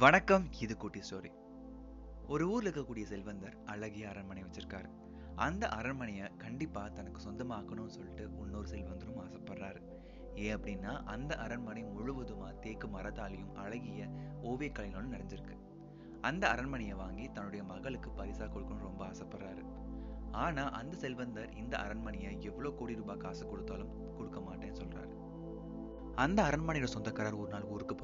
வணக்கம் இது குட்டி ஸ்டோரி ஒரு ஊர்ல இருக்கக்கூடிய செல்வந்தர் அழகிய அரண்மனை வச்சிருக்காரு. அந்த அரண்மனையை கண்டிப்பா தனக்கு சொந்தமாக்கணும்னு சொல்லிட்டு இன்னொரு செல்வந்தரும் ஆசைப்படுறாரு. ஏன் அப்படின்னா அந்த அரண்மனை முழுவதுமா தேக்கு மரத்தாலையும் அழகிய ஓவியக்கலைகளும் நிறைஞ்சிருக்கு. அந்த அரண்மனையை வாங்கி தன்னுடைய மகளுக்கு பரிசா கொடுக்கணும்னு ரொம்ப ஆசைப்படுறாரு. ஆனா அந்த செல்வந்தர் இந்த அரண்மனையை எவ்வளவு கோடி ரூபாய் காசு கொடுத்தாலும் கொடுக்க மாட்டேன்னு சொல்றாரு. அந்த அரண்மனையோட சொந்தக்காரர் ஒரு நாள் ஊருக்கு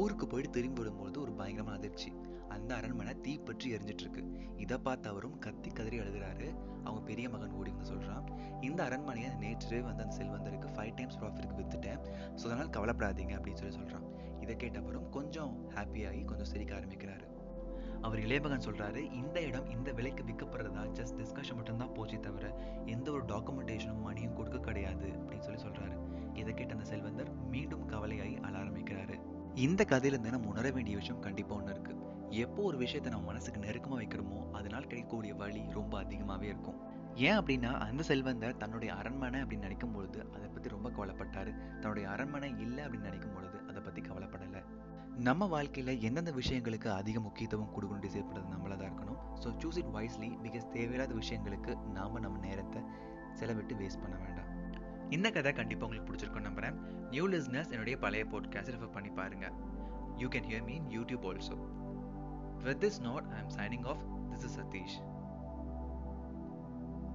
ஊருக்கு போயிட்டு திரும்பி வரும்பொழுது ஒரு பயங்கரமான அதிர்ச்சி. அந்த அரண்மனை தீப்பற்றி எரிஞ்சிட்டு இருக்கு இதை பார்த்து அவரும் கத்தி கதறி அழுகிறாரு. அவங்க பெரிய மகன் ஓடி வந்து சொல்றான் இந்த அரண்மனையை நேற்று வந்து அந்த செல்வந்தருக்கு ஃபைவ் டைம்ஸ் ப்ராஃபிட்க்கு வித்துட்டேன். ஸோ அதனால் கவலைப்படாதீங்க அப்படின்னு சொல்லி சொல்றான். இதை கேட்டவரும் கொஞ்சம் ஹாப்பியாகி கொஞ்சம் சிரிக்க ஆரம்பிக்கிறாரு. அவர் இளையமகன் சொல்றாரு இந்த இடம் இந்த விலைக்கு விற்கப்படுறதா? ஜஸ்ட் டிஸ்கஷன் மட்டும்தான் போச்சு தவிர எந்த ஒரு டாக்குமெண்டேஷனும் இந்த கதையில இருந்து நம்ம உணர வேண்டிய விஷயம் கண்டிப்பா ஒன்று இருக்கு. எப்போ ஒரு விஷயத்தை நம்ம மனசுக்கு நெருக்கமா வைக்கிறோமோ அதனால் கிடைக்கக்கூடிய வழி ரொம்ப அதிகமாவே இருக்கும். ஏன் அப்படின்னா அந்த செல்வந்தர் தன்னுடைய அரண்மனை அப்படின்னு நினைக்கும் பொழுது அதை பத்தி ரொம்ப கவலைப்பட்டாரு. தன்னுடைய அரண்மனை இல்லை அப்படின்னு நினைக்கும் பொழுது அதை பத்தி கவலைப்படலை. நம்ம வாழ்க்கையில எந்தெந்த விஷயங்களுக்கு அதிக முக்கியத்துவம் கொடுக்கணும் டிசைட் பண்ணுறது நம்மளாக தான் இருக்கணும். So choose it wisely because தேவையில்லாத விஷயங்களுக்கு நாம நம்ம நேரத்தை செலவிட்டு வேஸ்ட் பண்ண வேண்டாம். இந்த கதை கண்டிப்பாக உங்களுக்கு பிடிச்சிருக்கும் நம்புகிறேன் நியூ லிஸ்னஸ் என்னுடைய பழைய போட்காஸ்ட் ரெஃபர் பண்ணி பாருங்க. You can hear me in YouTube also with this note I'm signing off this is Satish